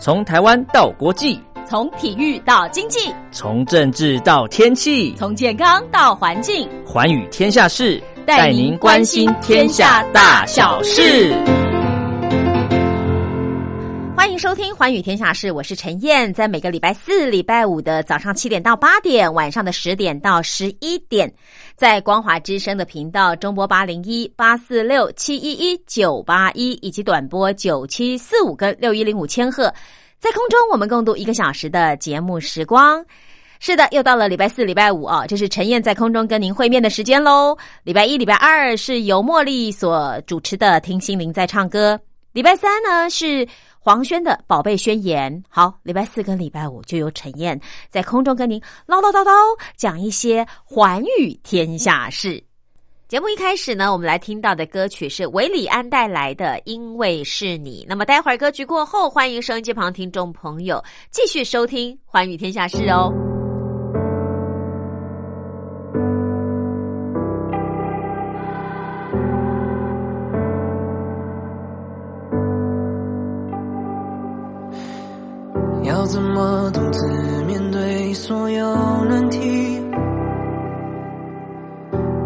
从台湾到国际，从体育到经济，从政治到天气，从健康到环境，寰宇天下事，带您关心天下大小事。欢迎收听《寰宇天下事》，我是陈燕，在每个礼拜四、礼拜五的早上七点到八点，晚上的十点到十一点，在光华之声的频道中波八零一八四六七一一九八一，以及短波九七四五跟六一零五千赫，在空中我们共度一个小时的节目时光。是的，又到了礼拜四、礼拜五啊，这是陈燕在空中跟您会面的时间喽。礼拜一、礼拜二是由茉莉所主持的《听心灵在唱歌》，礼拜三呢是。黄轩的宝贝宣言，好，礼拜四跟礼拜五就由陈燕在空中跟您唠唠叨叨讲一些寰宇天下事。节目一开始呢，我们来听到的歌曲是韦礼安带来的《因为是你》。那么待会儿歌曲过后，欢迎收音机旁听众朋友继续收听寰宇天下事哦。我独自面对所有难题？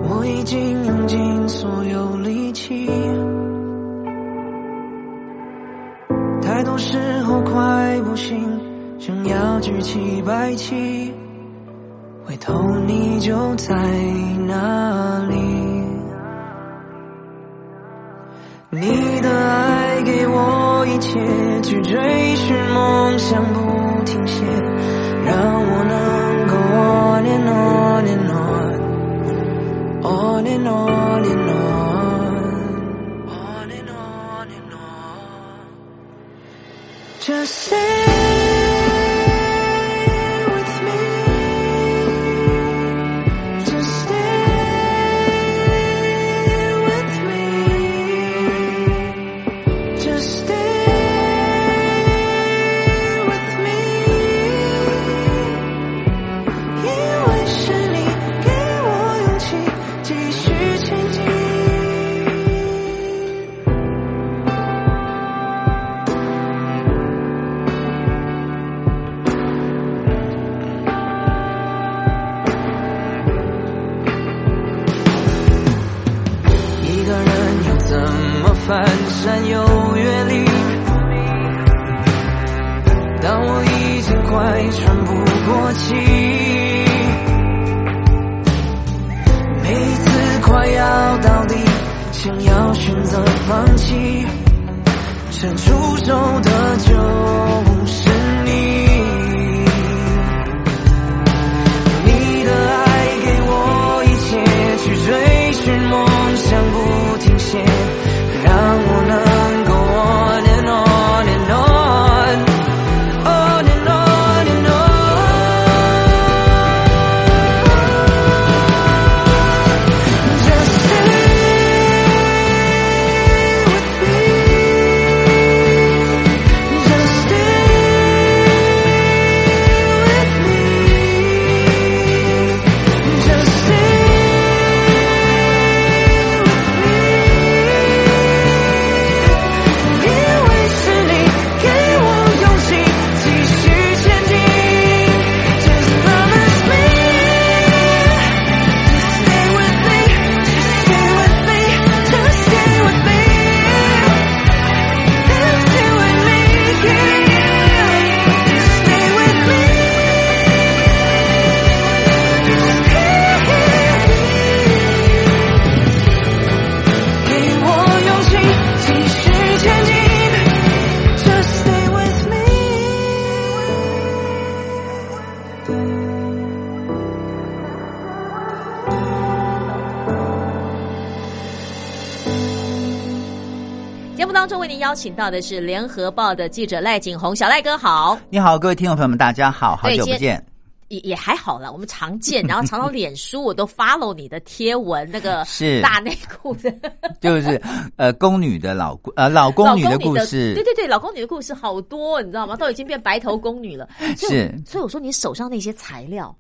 我已经用尽所有力气，太多时候快不行，想要举起白旗，回头你就在哪里？你的爱给我一切，去追寻梦想不停歇，让我能邀请到的是联合报的记者赖景红，小赖哥好。你好，各位听众朋友们，大家好，好久不见。也也还好了，我们常见，然后常常脸书我都 follow 你的贴文，那个 是大内裤的 就是呃，宫女的老故呃老宫女的故对事，对对对，老宫女的故事好多，你知道吗？都已经变白头宫女了。是所以我说你手上那些材料，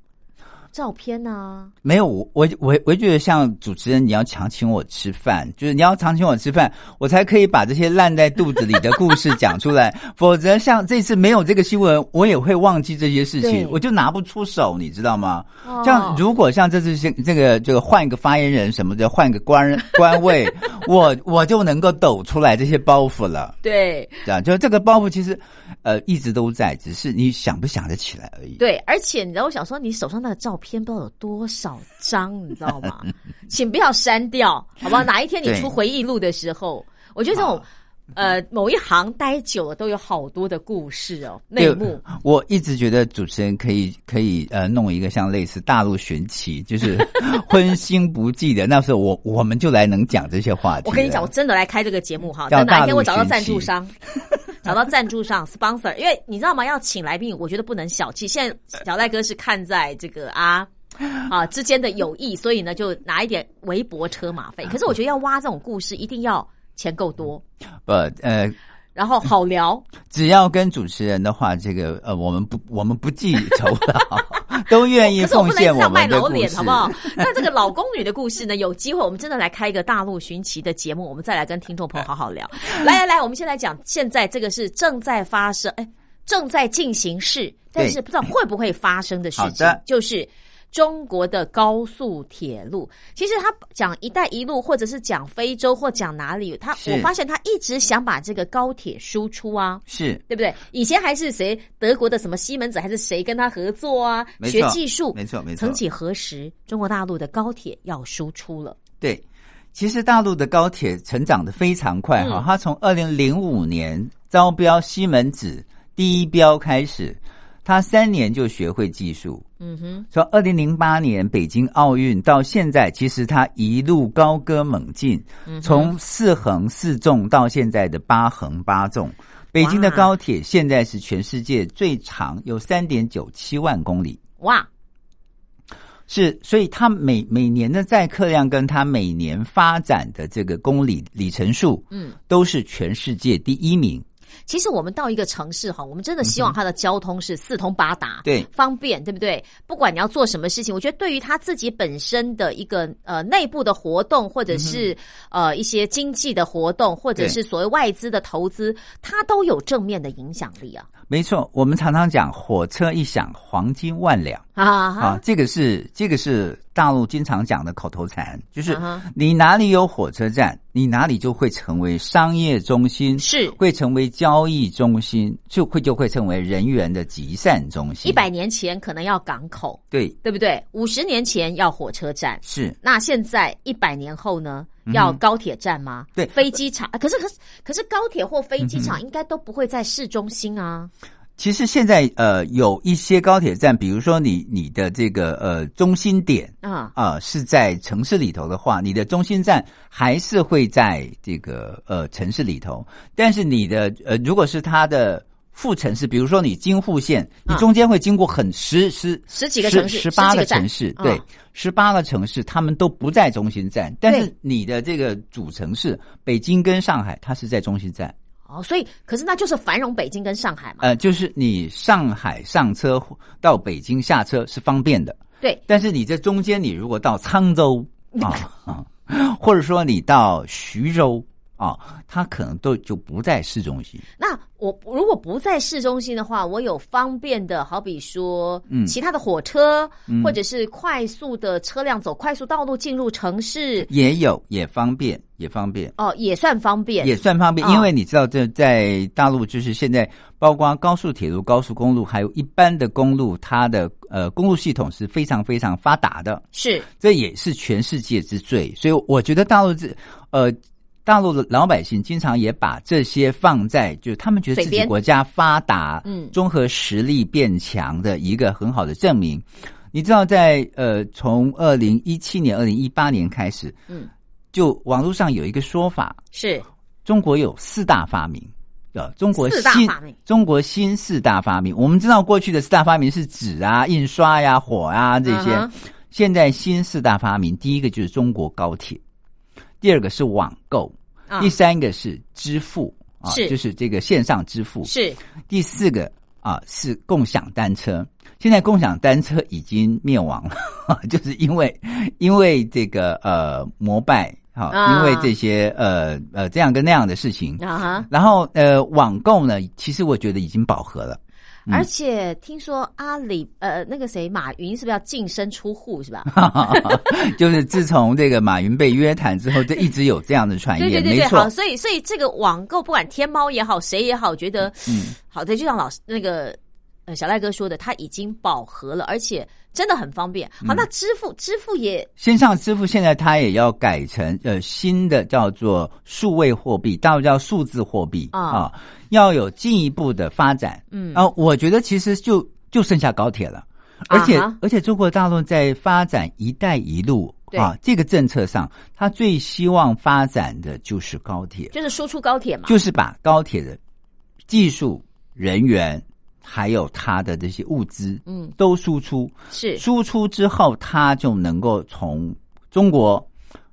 照片呢、没有，我我我我觉得像主持人，你要常请我吃饭，就是你要常请我吃饭，我才可以把这些烂在肚子里的故事讲出来。否则，像这次没有这个新闻，我也会忘记这些事情，我就拿不出手，你知道吗？哦像如果像这次这这个这个换一个发言人什么的，换一个官官位，我我就能够抖出来这些包袱了。对对啊，就这个包袱其实呃一直都在，只是你想不想得起来而已。对，而且你知道，我想说，你手上那个照片不知道有多少张，你知道吗？请不要删掉，好不好？哪一天你出回忆录的时候，我觉得这种。呃，某一行待久了都有好多的故事哦，内幕。我一直觉得主持人可以可以呃弄一个像类似大陆寻奇，就是 荤腥不忌的。那时候我我们就来能讲这些话题。我跟你讲，我真的来开这个节目哈，叫等哪一天我找到赞助商，找到赞助商 sponsor，因为你知道吗？要请来宾，我觉得不能小气。现在小赖哥是看在这个啊。啊，之间的友谊，所以呢，就拿一点微薄车马费。可是我觉得要挖这种故事，一定要钱够多，不呃，然后好聊。只要跟主持人的话，这个呃，我们不我们不计酬劳，都愿意可是我奉献我不能这样卖老脸，事，好不好？那这个老宫女的故事呢？有机会我们真的来开一个大陆寻奇的节目，我们再来跟听众朋友好好聊。来来来，我们先来讲，现在这个是正在发生，哎，正在进行式，但是不知道会不会发生的事情，就是。中国的高速铁路，其实他讲“一带一路”或者是讲非洲或讲哪里，他我发现他一直想把这个高铁输出啊，是对不对？以前还是谁德国的什么西门子，还是谁跟他合作啊？学技术，没错没错曾几何时，中国大陆的高铁要输出了，对。其实大陆的高铁成长的非常快哈，嗯它从二零零五年招标西门子第一标开始，它三年就学会技术，嗯哼，从二零零八年北京奥运到现在，其实他一路高歌猛进，从四横四纵到现在的八横八纵。北京的高铁现在是全世界最长，有三点九七万公里。哇，是，所以它每每年的载客量跟它每年发展的这个公里里程数，嗯，都是全世界第一名。其实我们到一个城市哈，我们真的希望它的交通是四通八达，对方便，对不对？不管你要做什么事情，我觉得对于他自己本身的一个呃内部的活动，或者是、呃一些经济的活动，或者是所谓外资的投资，它都有正面的影响力啊！没错，我们常常讲火车一响，黄金万两。啊啊哈，，这个是这个是大陆经常讲的口头禅，就是你哪里有火车站，你哪里就会成为商业中心，是会成为交易中心，就会就会成为人员的集散中心。一百年前可能要港口，对对不对？五十年前要火车站，是那现在一百年后呢？要高铁站吗？对飞机场。啊可是可是可是高铁或飞机场应该都不会在市中心啊。其实现在呃有一些高铁站，比如说你你的这个呃中心点啊，啊、是在城市里头的话，你的中心站还是会在这个呃城市里头，但是你的呃如果是它的副城市，比如说你京沪线，你啊中间会经过很十十十几个城市十八个城市，啊。对，十八个城市，他们都不在中心站，但是你的这个主城市北京跟上海，它是在中心站。哦，所以可是那就是繁荣北京跟上海嘛。呃，就是你上海上车到北京下车是方便的，对，但是你这中间，你如果到沧州 啊啊，或者说你到徐州啊，它可能都就不在市中心。那我如果不在市中心的话，我有方便的，好比说，嗯其他的火车，或者是快速的车辆走快速道路进入城市，也有，也方便，也方便。哦，也算方便。也算方便，哦因为你知道，这在大陆就是现在，包括高速铁路、高速公路，还有一般的公路，它的呃公路系统是非常非常发达的。是这也是全世界之最。所以我觉得大陆这呃。大陆的老百姓经常也把这些放在，就是他们觉得自己国家发达，嗯。综合实力变强的一个很好的证明。你知道在，呃，从二零一七年、二零一八年开始，嗯，就网络上有一个说法，是。中国有四大发明，呃，中国四大新发明。中国新四大发明。我们知道过去的四大发明是纸啊、印刷呀、火啊这些，现在新四大发明，第一个就是中国高铁，第二个是网购，啊第三个是支付啊，是就是这个线上支付，是第四个啊是共享单车。现在共享单车已经灭亡了，就是因为因为这个呃摩拜哈、啊因为这些呃呃这样跟那样的事情，啊。然后呃网购呢，其实我觉得已经饱和了。嗯而且听说阿里呃那个谁马云是不是要净身出户是吧？就是自从这个马云被约谈之后，就一直有这样的传言，对对对好，。所以所以这个网购不管天猫也好，谁也好，我觉得嗯，好的，就像老师那个呃小赖哥说的，它已经饱和了，而且真的很方便。嗯好，那支付支付也线上支付现在它也要改成呃新的叫做数位货币，大陆叫数字货币啊啊，要有进一步的发展。嗯啊，我觉得其实就就剩下高铁了。而且、啊而且，中国大陆在发展“一带一路”啊这个政策上，他最希望发展的就是高铁，就是输出高铁嘛。就是把高铁的技术、人员还有他的这些物资，嗯，都输出。是。输出之后，他就能够从中国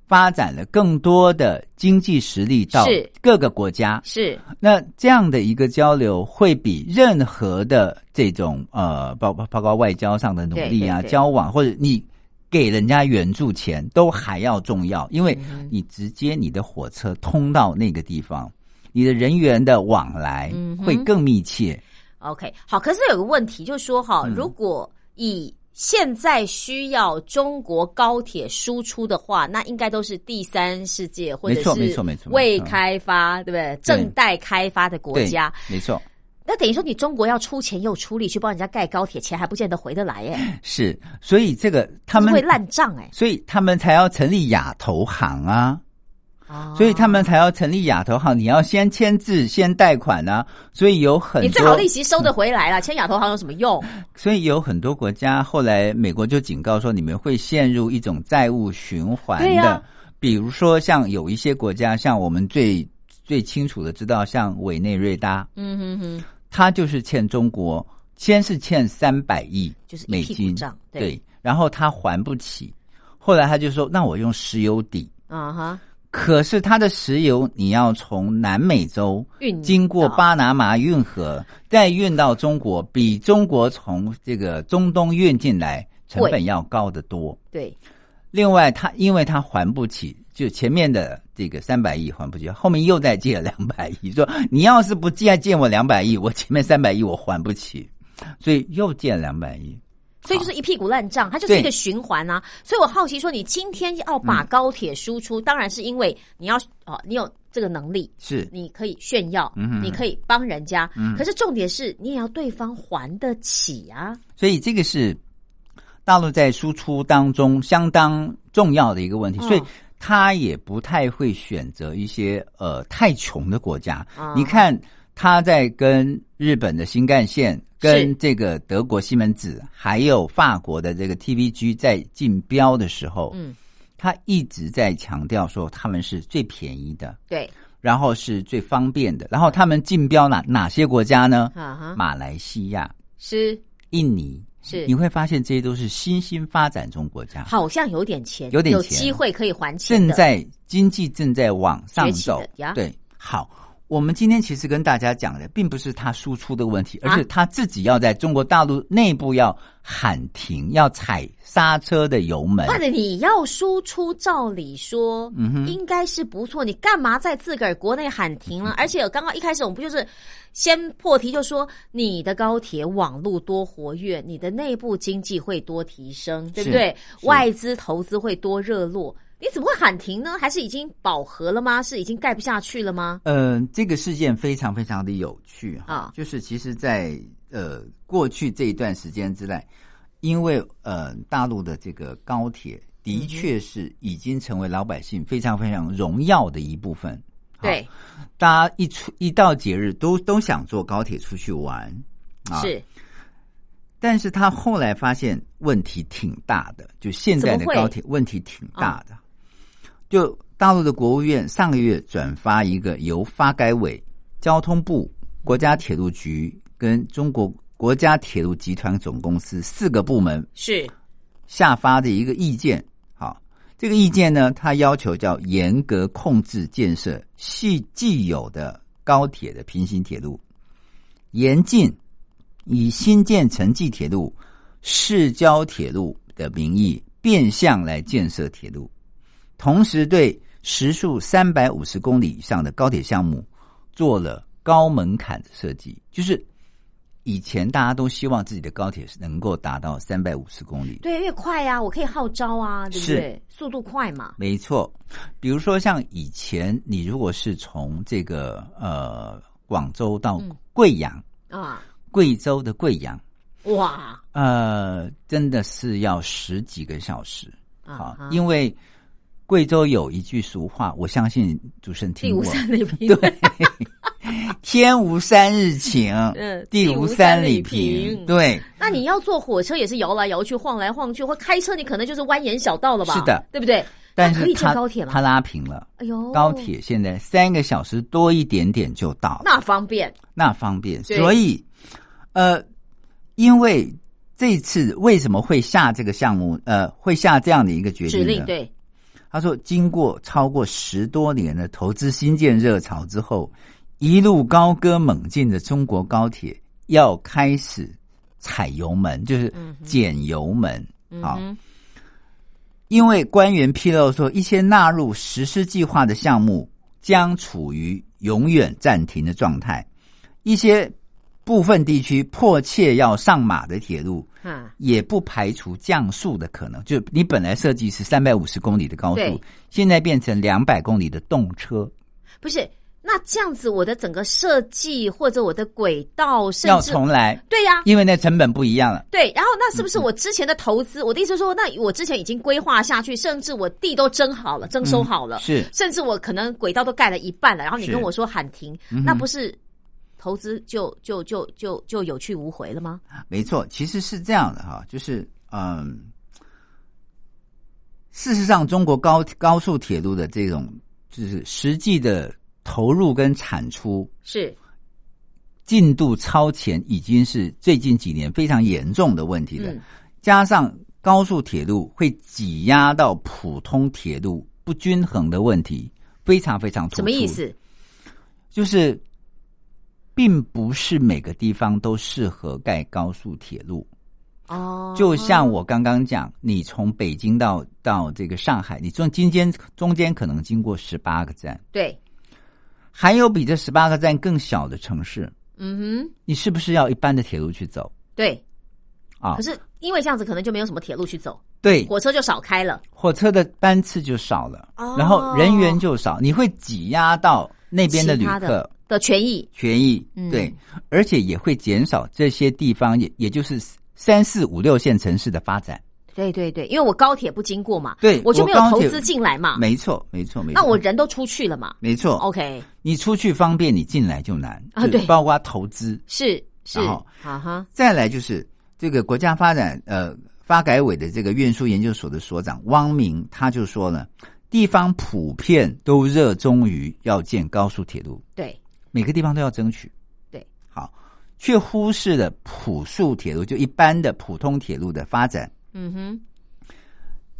发展了更多的经济实力到各个国家。是。那这样的一个交流，会比任何的这种呃，包包包括外交上的努力啊、对对对。交往，或者你给人家援助钱，都还要重要，因为嗯你直接你的火车通到那个地方，你的人员的往来会更密切。OK，好，可是有个问题，就是说哈，嗯如果以现在需要中国高铁输出的话，那应该都是第三世界或者是没错没错未开发，对不对？正待开发的国家，，没错。那等于说你中国要出钱又出力去帮人家盖高铁，钱还不见得回得来耶，是，所以这个他们会烂账哎。所以他们才要成立亚投行啊，哦所以他们才要成立亚投行。你要先签字，先贷款啊，所以有很多，你最好利息收得回来了，签亚投行有什么用？所以有很多国家后来美国就警告说，你们会陷入一种债务循环的。比如说，像有一些国家，像我们最最清楚的知道，像委内瑞拉，嗯哼哼，他就是欠中国，先是欠三百亿就是美金，账对对，然后他还不起，后来他就说，那我用石油抵。啊哈，可是它的石油你要从南美洲运经过巴拿马运河，再运到中国，比中国从这个中东运进来成本要高得多。对，另外，它因为它还不起，就前面的这个三百亿还不起，后面又再借了两百亿，说你要是不借借我两百亿，我前面三百亿我还不起，所以又借了两百亿。所以就是一屁股烂账，它就是一个循环啊。所以我好奇说，你今天要把高铁输出，当然是因为你要哦，你有这个能力，是你可以炫耀，嗯你可以帮人家。嗯可是重点是你也要对方还得起啊。所以这个是大陆在输出当中相当重要的一个问题，嗯所以他也不太会选择一些呃太穷的国家。啊你看他在跟日本的新干线、跟这个德国西门子，还有法国的这个 TVG 在竞标的时候，嗯，他一直在强调说他们是最便宜的，对，然后是最方便的。然后他们竞标哪哪些国家呢？啊哈，马来西亚、是。印尼。是。你会发现这些都是新兴发展中国家，好像有点钱，有有点钱。机会可以还钱。正在经济正在往上走。对，好，我们今天其实跟大家讲的，并不是他输出的问题，啊而是他自己要在中国大陆内部要喊停，要踩刹车的油门。或者你要输出，照理说，应该是不错。你干嘛在自个儿国内喊停了？而且刚刚一开始我们不就是先破题就说你的高铁网络多活跃，你的内部经济会多提升，对不对？外资投资会多热络，你怎么会喊停呢？还是已经饱和了吗？是已经盖不下去了吗？呃，这个事件非常非常的有趣哈，啊就是其实在，呃过去这一段时间之内，因为呃大陆的这个高铁的确是已经成为老百姓非常非常荣耀的一部分。好对，大家一出一到节日都都想坐高铁出去玩啊，是但是他后来发现问题挺大的，就现在的高铁问题挺大的。就大陆的国务院上个月转发一个由发改委、交通部、国家铁路局跟中国国家铁路集团总公司四个部门是。下发的一个意见。好，这个意见呢，它要求叫严格控制建设系既有的高铁的平行铁路，严禁以新建城际铁路、市郊铁路的名义变相来建设铁路，同时对时速三百五十公里以上的高铁项目做了高门槛的设计，就是。以前大家都希望自己的高铁是能够达到三百五十公里，对，越快啊，我可以号召啊，对不是。对？速度快嘛，没错。比如说像以前你如果是从这个呃广州到嗯。贵阳，啊，贵州的贵阳，哇。呃，真的是要十几个小时。啊因为贵州有一句俗话，我相信主持人第五听过，三里平，对，天无三日晴，嗯地无三里平，对。那你要坐火车也是摇来摇去、晃来晃去，或开车你可能就是蜿蜒小道了吧？是的，对不对？但是它高铁了它拉平了，哎呦，高铁现在三个小时多一点点就到了，那方便，那方便。所以，呃，因为这次为什么会下这个项目，呃，会下这样的一个决定呢？指令对，他说，经过超过十多年的投资新建热潮之后，一路高歌猛进的中国高铁要开始踩油门，就是减油门啊。因为官员披露说，一些纳入实施计划的项目将处于永远暂停的状态，一些部分地区迫切要上马的铁路，啊，也不排除降速的可能。就你本来设计是三百五十公里的高对速，现在变成两百公里的动车，不是。那这样子，我的整个设计或者我的轨道，甚要重来，对呀、因为那成本不一样了。对，然后那是不是嗯我之前的投资？我的意思是说，那我之前已经规划下去，甚至我地都征好了、征收好了，嗯是甚至我可能轨道都盖了一半了，然后你跟我说喊停，那不是投资就就就就就有去无回了吗？没错，其实是这样的哈，就是嗯，事实上，中国高高速铁路的这种就是实际的投入跟产出是进度超前，已经是最近几年非常严重的问题了。嗯加上高速铁路会挤压到普通铁路不均衡的问题，非常非常突出。什么意？思？就是并不是每个地方都适合盖高速铁路。哦，就像我刚刚讲，你从北京到到这个上海，你中中间中间可能经过十八个站，对，还有比这十八个站更小的城市，嗯哼，你是不是要一般的铁路去走？对。啊。可？是因为这样子，可能就没有什么铁路去走，对，火车就少开了。火车的班次就少了，哦。然后人员就少，你会挤压到那边的旅客的的权益，权益，嗯。对，而且也会减少这些地方，也也就是三四五六线城市的发展。对对对，因为我高铁不经过嘛，对我就没有投资进来嘛，没错，没错，没错。那我人都出去了嘛。没错，，OK，你出去方便，你进来就难啊对。包括投资。是是，然后啊哈，再来就是这个国家发展呃发改委的这个运输研究所的所长汪明，他就说了，地方普遍都热衷于要建高速铁路，对每个地方都要争取。对，好，却忽视了普速铁路，就一般的普通铁路的发展。嗯哼，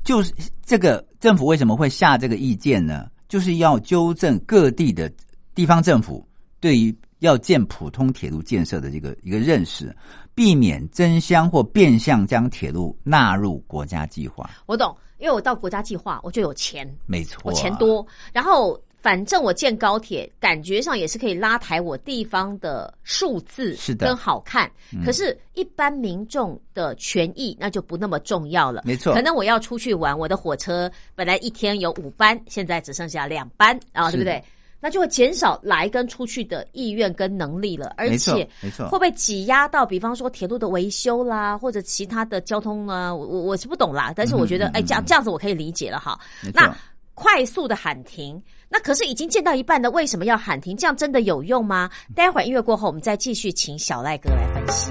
就是这个政府为什么会下这个意见呢？就是要纠正各地的地方政府对于要建普通铁路建设的这个一个认识，避免争相或变相将铁路纳入国家计划。我懂，因为我到国家计划，我就有钱，没错、啊我钱，多，然后反正我建高铁，感觉上也是可以拉抬我地方的数字，是的好看。可是，一般民众的权益那就不那么重要了。没错可能我要出去玩，我的火车本来一天有五班，现在只剩下两班啊，是对不对？那就会减少来跟出去的意愿跟能力了，而且没错会被挤压到，比方说铁路的维修啦，或者其他的交通呢？我我我是不懂啦，但是我觉得，嗯嗯哎，这样这样子我可以理解了哈。那快速的喊停，那可是已经建到一半的，为什么要喊停？这样真的有用吗？待会儿音乐过后，我们再继续请小赖哥来分析。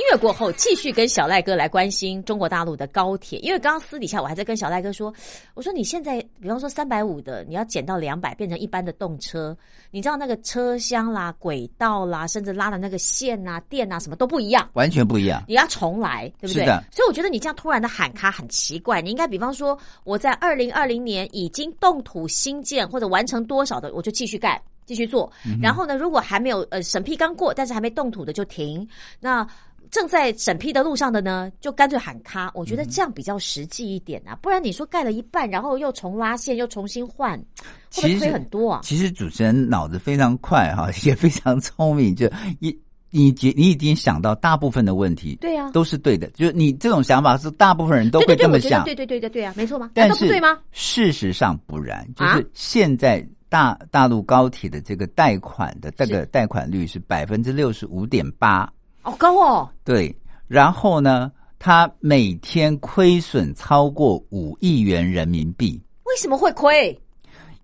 音乐过后，继续跟小赖哥来关心中国大陆的高铁。因为刚刚私底下我还在跟小赖哥说，我说你现在比方说三百五的，你要减到两百，变成一般的动车，你知道那个车厢啦、轨道啦，甚至拉的那个线啊、电啊，什么都不一样。完全不一样。你要重来，对不对？是的所以我觉得你这样突然的喊卡很奇怪。你应该比方说，我在二零二零年已经动土新建或者完成多少的，我就继续干。继续做，然后呢？如果还没有呃审批刚过，但是还没动土的就停。那正在审批的路上的呢，就干脆喊卡。我觉得这样比较实际一点啊，不然你说盖了一半，然后又重拉线，又重新换，会不会其实亏很多啊？其实主持人脑子非常快哈，也非常聪明，就一你已经你已经想到大部分的问题，对啊都是对的。就是你这种想法是大部分人都会这么想，对对对对对啊，没错吗？难但是不对吗？事实上不然，就啊是现在大大陆高铁的这个贷款的这个贷款率是百分之六十五点八，哦，高哦，对，然后呢，他每天亏损超过五亿元人民币。为什么会亏？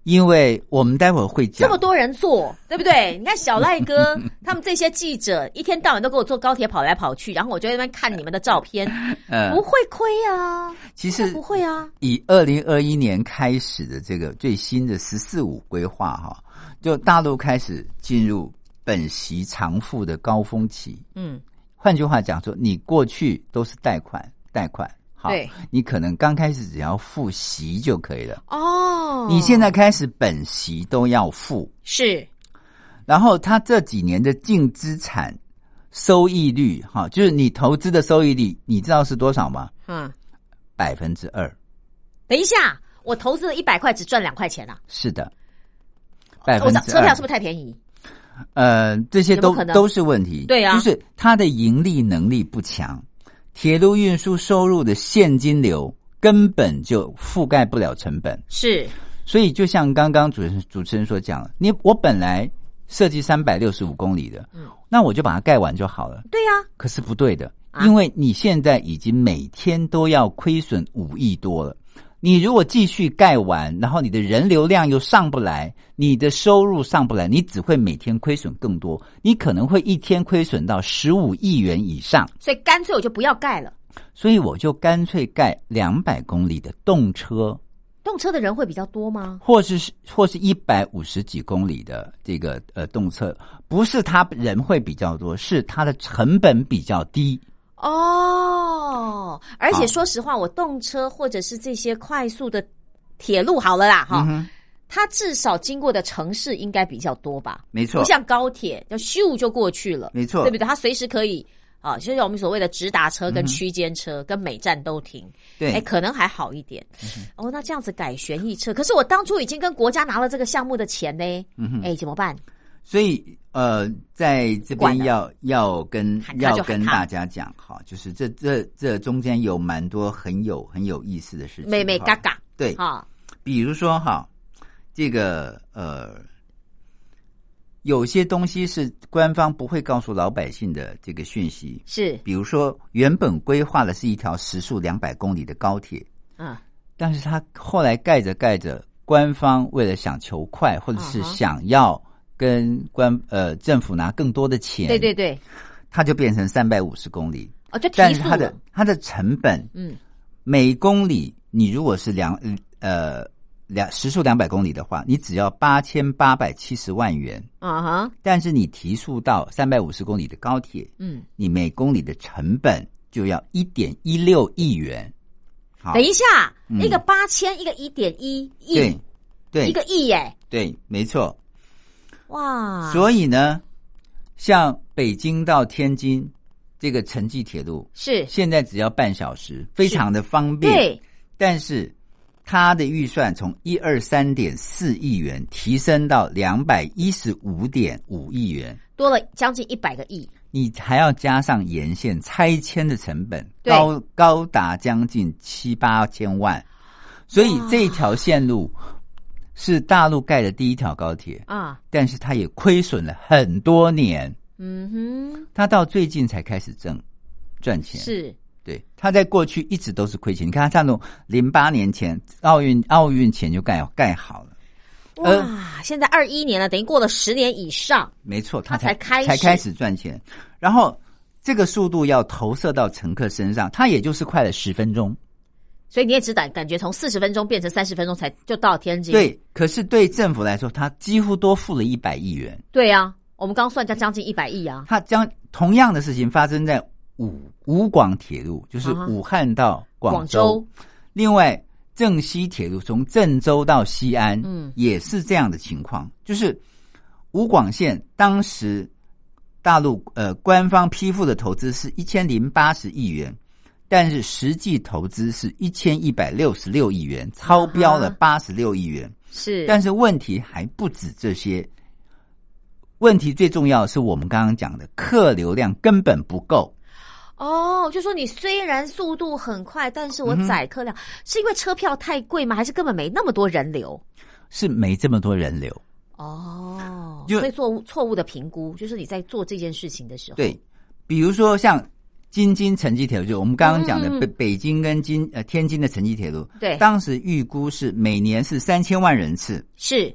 因为我们待会儿会讲这么多人做，对不对？你看小赖哥他们这些记者，一天到晚都给我坐高铁跑来跑去，然后我就在那边看你们的照片，呃 不会亏啊，其实不会啊，以二零二一年开始的这个最新的“十四五”规划，哈，就大陆开始进入本息偿付的高峰期。嗯，换句话讲说，你过去都是贷款，贷款，好对，你可能刚开始只要付息就可以了。哦，你现在开始本息都要付，是然后他这几年的净资产收益率，哈，就是你投资的收益率，你知道是多少吗？嗯，百分之二。等一下，我投资了一百块，只赚两块钱啊，是的，百分之二车票是不是太便宜？呃，这些都都是问题。对啊就是它的盈利能力不强，铁路运输收入的现金流根本就覆盖不了成本。是所以，就像刚刚主持人主持人所讲的，你我本来设计三百六十五公里的，嗯，那我就把它盖完就好了。对呀、可是不对的，啊因为你现在已经每天都要亏损五亿多了。你如果继续盖完，然后你的人流量又上不来，你的收入上不来，你只会每天亏损更多。你可能会一天亏损到十五亿元以上。所以干脆我就不要盖了。所以我就干脆盖两百公里的动车，动车的人会比较多吗？或是或是一百五十几公里的这个呃动车，不是他人会比较多，是它的成本比较低。哦，而且说实话，我动车或者是这些快速的铁路好了啦，哈、嗯，它至少经过的城市应该比较多吧？没错不，像高铁，就咻就过去了，没错对不对？它随时可以啊，就是我们所谓的直达车、跟区间车、跟每站都停，对，哎，可能还好一点。哦，那这样子改旋翼车，可是我当初已经跟国家拿了这个项目的钱呢，嗯哎，怎么办？所以呃，在这边要要跟要跟大家讲哈，就是这这这中间有蛮多很有很有意思的事情，妹妹嘎嘎。对，啊，比如说哈，这个呃，有些东西是官方不会告诉老百姓的这个讯息，是。比如说原本规划的是一条时速两百公里的高铁，嗯，但是他后来盖着盖着，官方为了想求快，或者是想要跟官呃政府拿更多的钱，对对，对，它就变成三百五十公里，哦，就提但是它的，它的成本嗯，每公里，你如果是两呃两时速两百公里的话，你只要八千八百七十万元，啊哈，但是你提速到三百五十公里的高铁，嗯，你每公里的成本就要一点一六亿元。好。等一下，嗯。一个八千，一个一点一亿对，对。一个亿耶，对，没错。哇，所以呢，像北京到天津这个城际铁路，是，现在只要半小时，非常的方便。对，但是它的预算从一二三点四亿元提升到两百一十五点五亿元，多了将近一百个亿。你还要加上沿线拆迁的成本，高高达将近七八千万，所以这条线路是大陆盖的第一条高铁，啊，但是它也亏损了很多年，嗯哼，它到最近才开始挣赚钱。是对，它在过去一直都是亏钱。你看，它从零八年前奥运奥运前就盖盖好了，呃哇，现在二一年了，等于过了十年以上，没错，它它才开才开始赚钱。然后这个速度要投射到乘客身上，它也就是快了十分钟。所以你也只感感觉从四十分钟变成三十分钟才就到天津。对，可是对政府来说，它几乎多付了一百亿元。对啊，我们刚算将将近一百亿啊。它将同样的事情发生在武武广铁路，就是武汉到广广州另外，郑西铁路从郑州到西安，嗯也是这样的情况，就是武广线当时大陆呃官方批复的投资是一千零八十亿元，但是实际投资是一千一百六十六亿元，超标了啊八十六亿元。是，但是问题还不止这些，问题最重要的是我们刚刚讲的客流量根本不够。哦，就说你虽然速度很快，但是我嗯载客量、是因为车票太贵吗？还是根本没那么多人流？是没这么多人流，哦，就所以做错误的评估，就是你在做这件事情的时候，对，比如说像京津城际铁路，就我们刚刚讲的北北京跟京呃天津的城际铁路，对。当时预估是每年是三千万人次，是。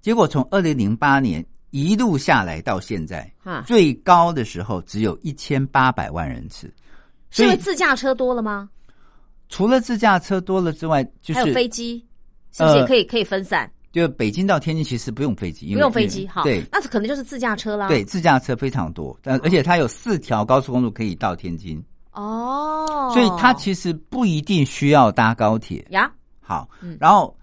结果从二零零八年一路下来到现在，啊，最高的时候只有一千八百万人次，是因为所以自驾车多了吗？除了自驾车多了之外，就是还有飞机，是不是可以可以分散？就北京到天津其实不用飞机，因不用飞机，哈，对。那可能就是自驾车啦。对，，自驾车非常多，但而且它有四条高速公路可以到天津，哦，所以它其实不一定需要搭高铁。呀，好，嗯。然后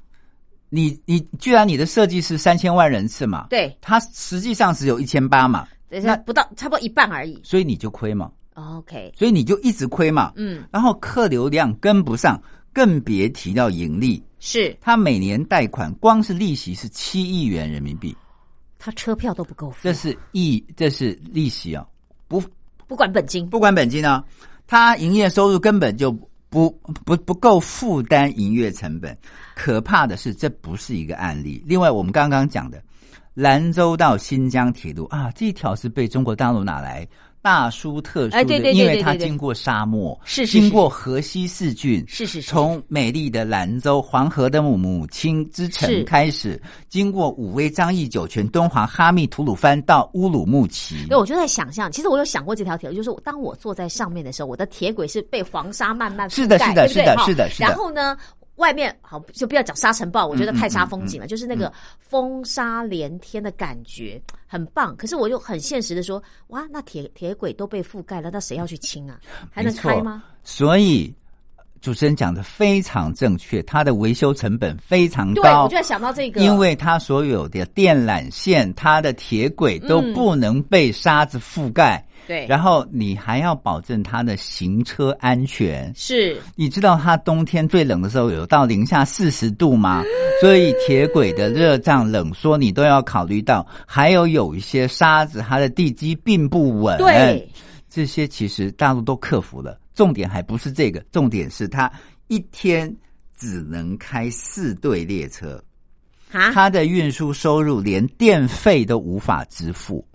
你你居然你的设计是三千万人次嘛，对，它实际上只有一千八嘛，等一下不到差不多一半而已。所以你就亏嘛，OK，所以你就一直亏嘛，嗯，然后客流量跟不上，更别提到盈利。是。他每年贷款光是利息是七亿元人民币，他车票都不够付。这，是亿，这是利息啊，不不管本金，不管本金啊，他营业收入根本就不不不够负担营业成本。可怕的是，这不是一个案例。另外，我们刚刚讲的兰州到新疆铁路啊，这一条是被中国大陆拿来大书特书的，哎对对对因为它经过沙漠，是是是。经过河西四郡，是是是从美丽的兰州黄河的母母亲之城开始，经过武威、张掖、酒泉、敦煌、哈密、吐鲁番到乌鲁木齐。对。我就在想象，其实我有想过这条铁路，就是当我坐在上面的时候，我的铁轨是被黄沙慢慢覆是的盖是的是的是的。然后呢？外面好就不要讲沙尘暴，我觉得太煞风景了，就是那嗯个风沙连天的感觉很棒。可是我又很现实的说，哇，那铁铁轨都被覆盖了，那谁要去清啊？还能开吗？所以主持人讲的非常正确，它的维修成本非常对，高我就，在想到这个，因为它所有的电缆线、它的铁轨都嗯。不能被沙子覆盖，对，然后你还要保证它的行车安全。是。你知道它冬天最冷的时候有到零下四十度吗？所以铁轨的热胀冷缩你都要考虑到，还有有一些沙子它的地基并不稳，对，这些其实大陆都克服了。重点还不是这个，重点是他一天只能开四对列车，啊他的运输收入连电费都无法支付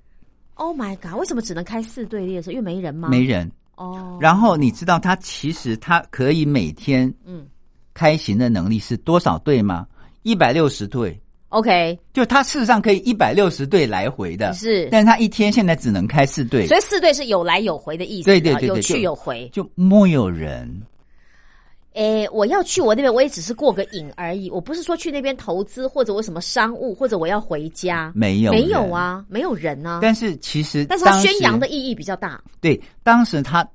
，，Oh my god，为什么只能开四对列车？因为没人吗？没人。哦，然后你知道他其实他可以每天嗯开行的能力是多少对吗？一百六十对，，OK，就它事实上可以一百六十对来回的，是但是它一天现在只能开四对，所以四对是有来有回的意思，对对对对有去有回。就没有人。诶，我要去我那边，我也只是过个瘾而已，我不是说去那边投资或者我什么商务，或者我要回家，没有没有啊，没有人啊。但是其实，但是它宣扬的意义比较大，对，当时他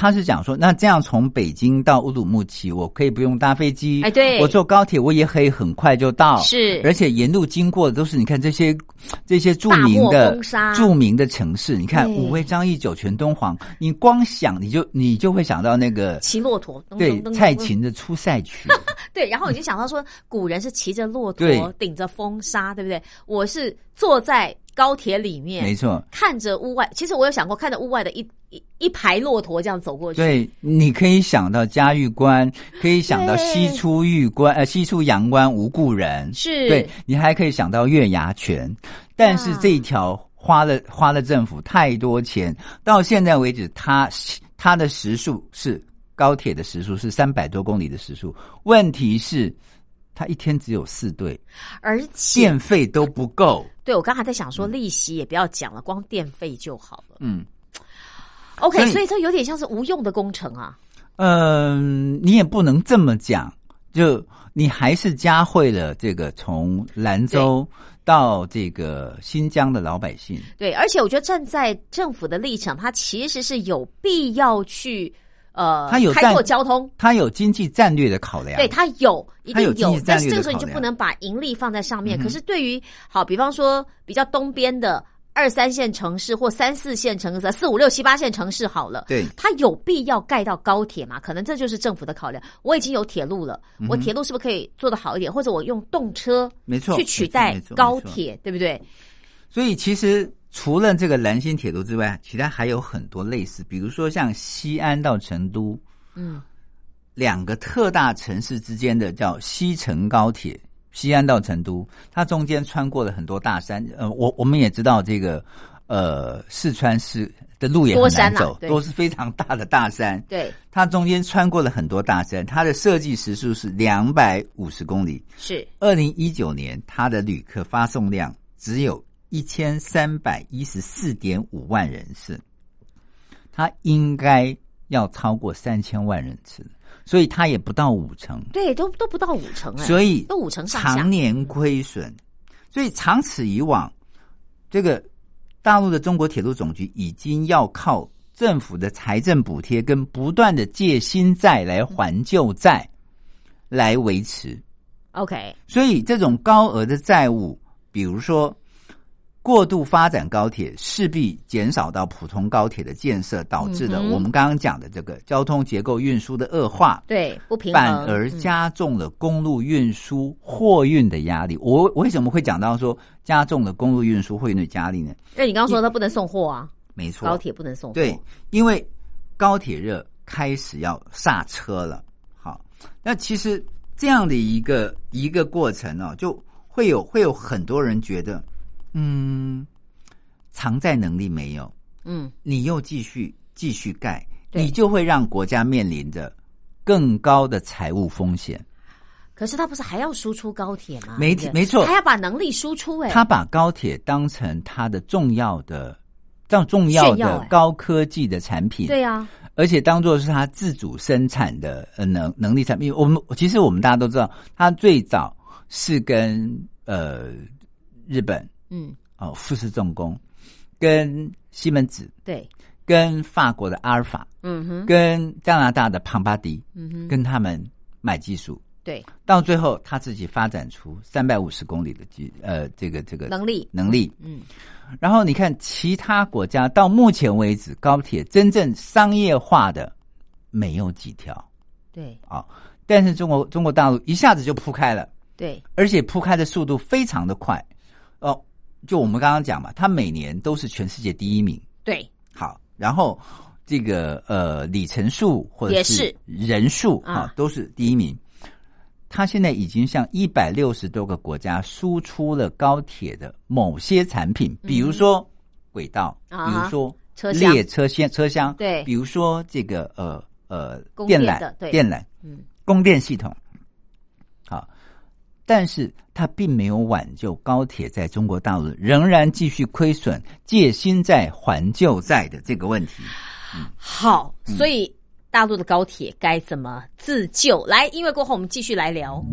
他是讲说，那这样从北京到乌鲁木齐，我可以不用搭飞机，哎对。我坐高铁我也可以很快就到，是。而且沿路经过的都是你看这些这些著名的著名的城市，你看对。武威、张掖、酒泉、敦煌，你光想你就你就会想到那个骑骆驼，对蔡琴的出塞曲，对，然后我就想到说，古人是骑着骆驼，顶着风沙，对不对？我是坐在高铁里面，没错。看着屋外。其实我有想过，看着屋外的一一一排骆驼这样走过去，对，你可以想到嘉峪关，可以想到西出玉关，呃，西出阳关无故人，是，对你还可以想到月牙泉，但是这一条花了花了政府太多钱，到现在为止，它它的时速是高铁的时速是三百多公里的时速，问题是它一天只有四对，而且电费都不够。对我刚才在想说，利息也不要讲了，光电费就好了。嗯 OK，所以所以这有点像是无用的工程啊。嗯，你也不能这么讲，就你还是加惠了这个从兰州到这个新疆的老百姓。对，而且我觉得站在政府的立场，它其实是有必要去呃，它有开拓交通。它有经济战略的考量，对，它有，一定它有但是这个时候你就不能把盈利放在上面。嗯可是对于好，比方说比较东边的二三线城市或三四线城市、四五六七八线城市好了，对它有必要盖到高铁吗？可能这就是政府的考量。我已经有铁路了，嗯我铁路是不是可以做得好一点？或者我用动车没错去取代高铁，对不对？所以其实除了这个兰新铁路之外，其他还有很多类似，比如说像西安到成都嗯，两个特大城市之间的叫西成高铁，西安到成都，它中间穿过了很多大山。呃，我我们也知道这个呃四川是的路也多很难走，都是非常大的大山。对，它中间穿过了很多大山，它的设计时速是两百五十公里。是二零一九年，它的旅客发送量只有一千三百一十四点五万人次，它应该要超过三千万人次，所以它也不到五成，对，都都不到五成哎，所以都五成上下。常年亏损。所以长此以往，这个大陆的中国铁路总局已经要靠政府的财政补贴跟不断的借新债来还旧债来维持。OK，所以这种高额的债务，比如说过度发展高铁，势必减少到普通高铁的建设，导致的我们刚刚讲的这个交通结构运输的恶化，对，不平衡，反而嗯加重了公路运输货运的压力。我我为什么会讲到说加重了公路运输货运的压力呢？那你刚刚说它不能送货啊，没错，高铁不能送货，对，因为高铁热开始要刹车了。好，那其实这样的一个一个过程呢、就会有会有很多人觉得，嗯，偿债能力没有，嗯，你又继续继续盖，你就会让国家面临着更高的财务风险。可是他不是还要输出高铁吗？没没错。他要把能力输出哎、他把高铁当成他的重要的、这样重要的高科技的产品，对啊，而且当做是他自主生产的呃能能力产品。我们其实我们大家都知道，他最早是跟呃日本嗯，哦富士重工、跟西门子、对，跟法国的阿尔法、嗯哼，跟加拿大的庞巴迪，嗯哼，跟他们买技术，对，到最后他自己发展出三百五十公里的技呃这个这个能力，能力。嗯，然后你看其他国家到目前为止，高铁真正商业化的没有几条。对。啊、但是中国中国大陆一下子就铺开了，对，而且铺开的速度非常的快。哦，就我们刚刚讲嘛，它每年都是全世界第一名。对，好，然后这个呃里程数或者是。人数啊、啊都是第一名。它现在已经向一百六十多个国家输出了高铁的某些产品，比如说轨道，比如说车列车厢车厢，对。比如说这个呃呃电缆电缆，嗯，供电系统。好，但是它并没有挽救高铁在中国大陆仍然继续亏损、借新债还旧债的这个问题。好，嗯所以大陆的高铁该怎么自救？来，音乐过后我们继续来聊。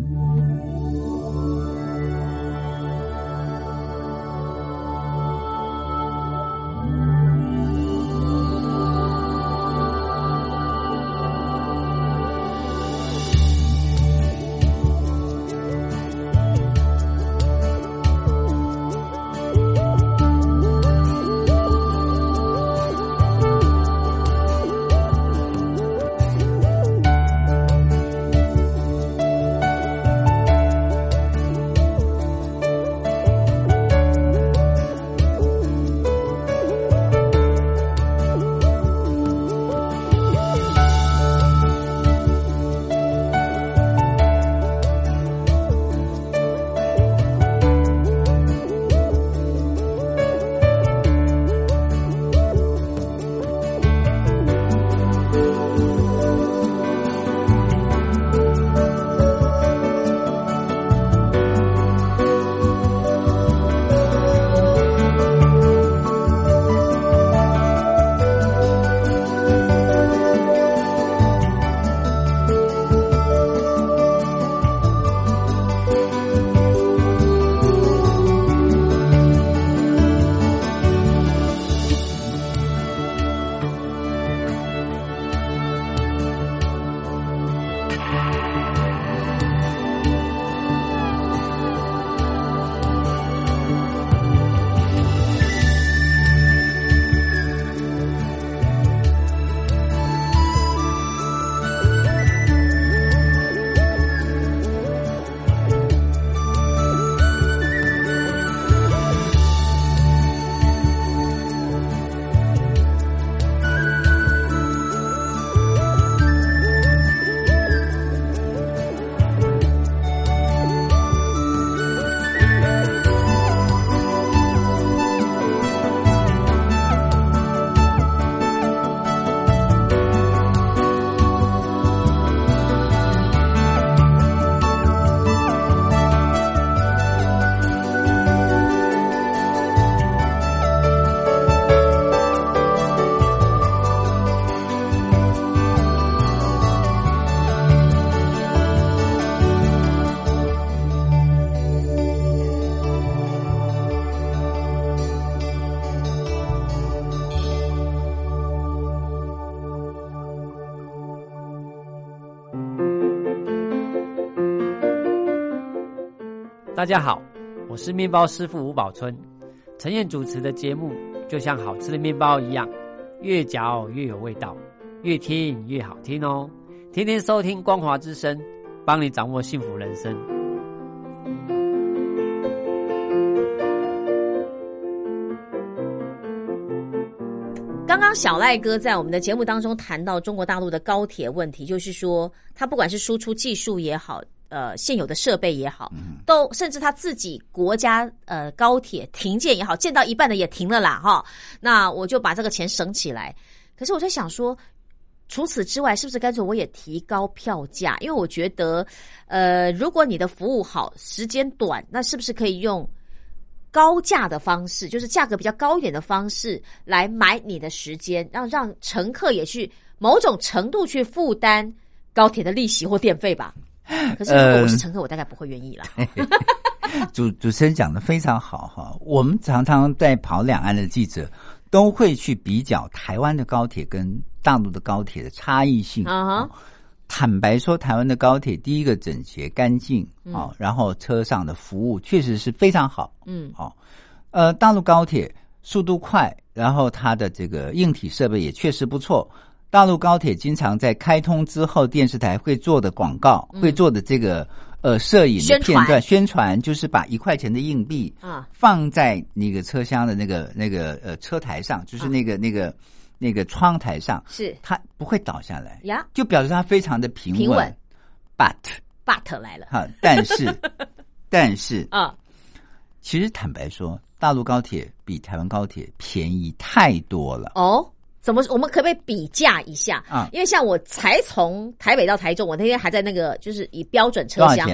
大家好，我是面包师傅吴宝春。陈燕主持的节目就像好吃的面包一样，越嚼越有味道，越听越好听哦。天天收听光华之声，帮你掌握幸福人生。刚刚小赖哥在我们的节目当中谈到中国大陆的高铁问题，就是说，他不管是输出技术也好，呃，现有的设备也好，都甚至他自己国家呃高铁停建也好，建到一半的也停了啦，哈。那我就把这个钱省起来。可是我在想说，除此之外，是不是干脆我也提高票价？因为我觉得，呃，如果你的服务好，时间短，那是不是可以用？高价的方式，就是价格比较高一点的方式来买你的时间，让让乘客也去某种程度去负担高铁的利息或电费吧。可是如果我是乘客，我大概不会愿意啦。主主持人讲的非常好哈，我们常常在跑两岸的记者都会去比较台湾的高铁跟大陆的高铁的差异性。啊。坦白说，台湾的高铁第一个整洁干净啊，然后车上的服务确实是非常好，嗯，好，呃，大陆高铁速度快，然后它的这个硬体设备也确实不错。大陆高铁经常在开通之后，电视台会做的广告，会做的这个呃摄影的片段宣传，就是把一块钱的硬币啊。放在那个车厢的那个那个呃车台上，就是那个那个。那个窗台上是。它不会倒下来呀，就表示它非常的平稳。But but 来了。哈，但是 但是啊，其实坦白说，大陆高铁比台湾高铁便宜太多了。哦，怎么我们可不可以比价一下？啊？因为像我才从台北到台中，我那天还在那个就是以标准车厢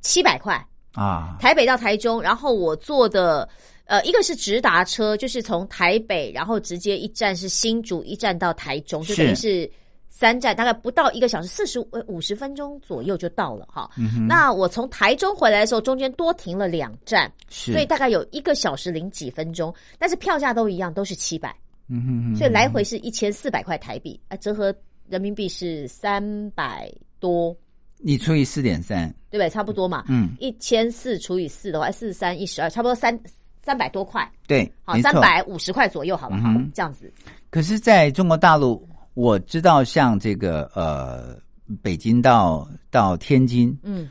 七百块。啊，台北到台中，然后我坐的。呃，一个是直达车，就是从台北，然后直接一站是新竹，一站到台中，就等于是三站，大概不到一个小时，四十五五十分钟左右就到了哈。那我从台中回来的时候，中间多停了两站，所以大概有一个小时零几分钟，但是票价都一样，都是七百，嗯哼哼，所以来回是一千四百块台币，啊，折合人民币是三百多，你除以四点三，对不对？差不多嘛，嗯，一千四除以四的话，四十三一十二，差不多三。三百多块，对，好，三百五十块左右，好了好？这样子。可是，在中国大陆，我知道像这个呃，北京到到天津，嗯，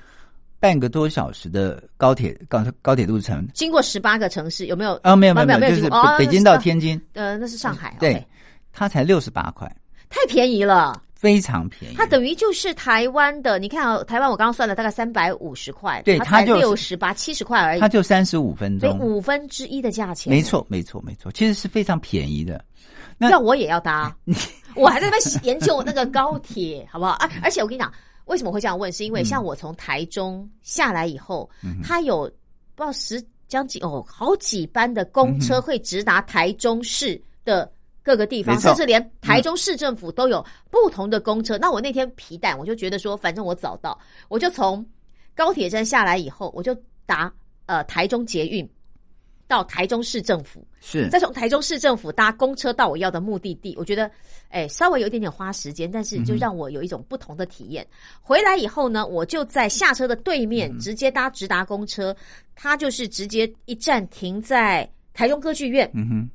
半个多小时的高铁高高铁路程，经过十八个城市，有没有？哦，没有没有没有，就是北京到天津，呃，那是上海，对，它才六十八块，太便宜了。非常便宜，它等于就是台湾的。你看啊，台湾我刚刚算了大概三百五十块，对，它就六十八七十块而已，它就三十五分钟，五分之一的价钱。没错，没错，没错，其实是非常便宜的。那我也要搭，我还在那边研究那个高铁，好不好啊？而且我跟你讲，为什么会这样问？是因为像我从台中下来以后，它有不知道十将近哦好几班的公车会直达台中市的。各个地方，甚至连台中市政府都有不同的公车。那我那天皮蛋，我就觉得说，反正我早到，我就从高铁站下来以后，我就搭呃台中捷运到台中市政府，是再从台中市政府搭公车到我要的目的地。我觉得，哎，稍微有一点点花时间，但是就让我有一种不同的体验。回来以后呢，我就在下车的对面直接搭直达公车，它就是直接一站停在台中歌剧院。嗯哼。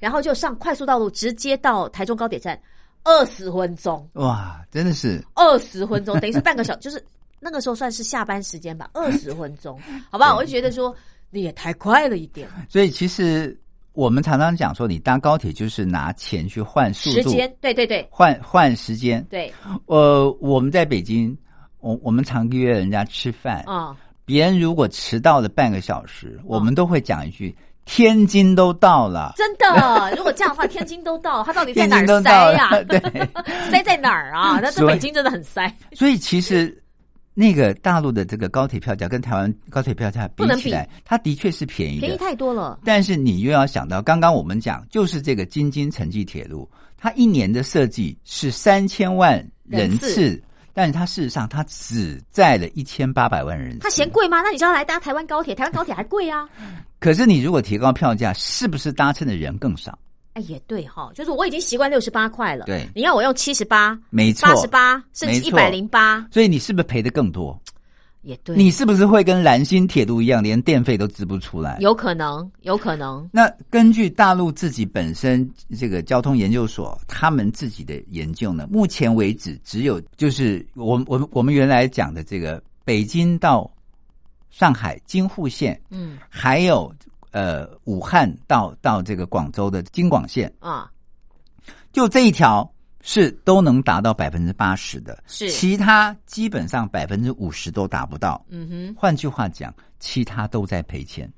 然后就上快速道路，直接到台中高铁站，二十分钟。哇，真的是二十分钟，等于是半个小，就是那个时候算是下班时间吧，二十分钟，好不好？我就觉得说你也太快了一点。所以其实我们常常讲说，你搭高铁就是拿钱去换速度，时间，对对对，换换时间。对，呃，我们在北京，我我们常约人家吃饭啊，别人如果迟到了半个小时，我们都会讲一句。天津都到了，真的。如果这样的话，天津都到，它到底在哪儿塞呀？对，塞在哪儿啊？那这北京真的很塞。所以其实那个大陆的这个高铁票价跟台湾高铁票价比起来，它的确是便宜，便宜太多了。但是你又要想到，刚刚我们讲，就是这个京津城际铁路，它一年的设计是三千万人次。但是它事实上，它只载了一千八百万人。它嫌贵吗？那你叫他来搭台湾高铁，台湾高铁还贵啊。可是你如果提高票价，是不是搭乘的人更少？哎，也对哈，就是我已经习惯六十八块了。对，你要我用七十八，没错，八十八，甚至一百零八，所以你是不是赔的更多？也对，你是不是会跟蓝星铁路一样，连电费都支不出来？有可能，有可能，那根据大陆自己本身这个交通研究所他们自己的研究呢，目前为止只有就是我我们我们原来讲的这个北京到上海京沪线，嗯还有呃武汉到到这个广州的京广线，啊，就这一条是都能达到百分之八十的，是其他基本上百分之五十都达不到。嗯哼换句话讲，其他都在赔钱。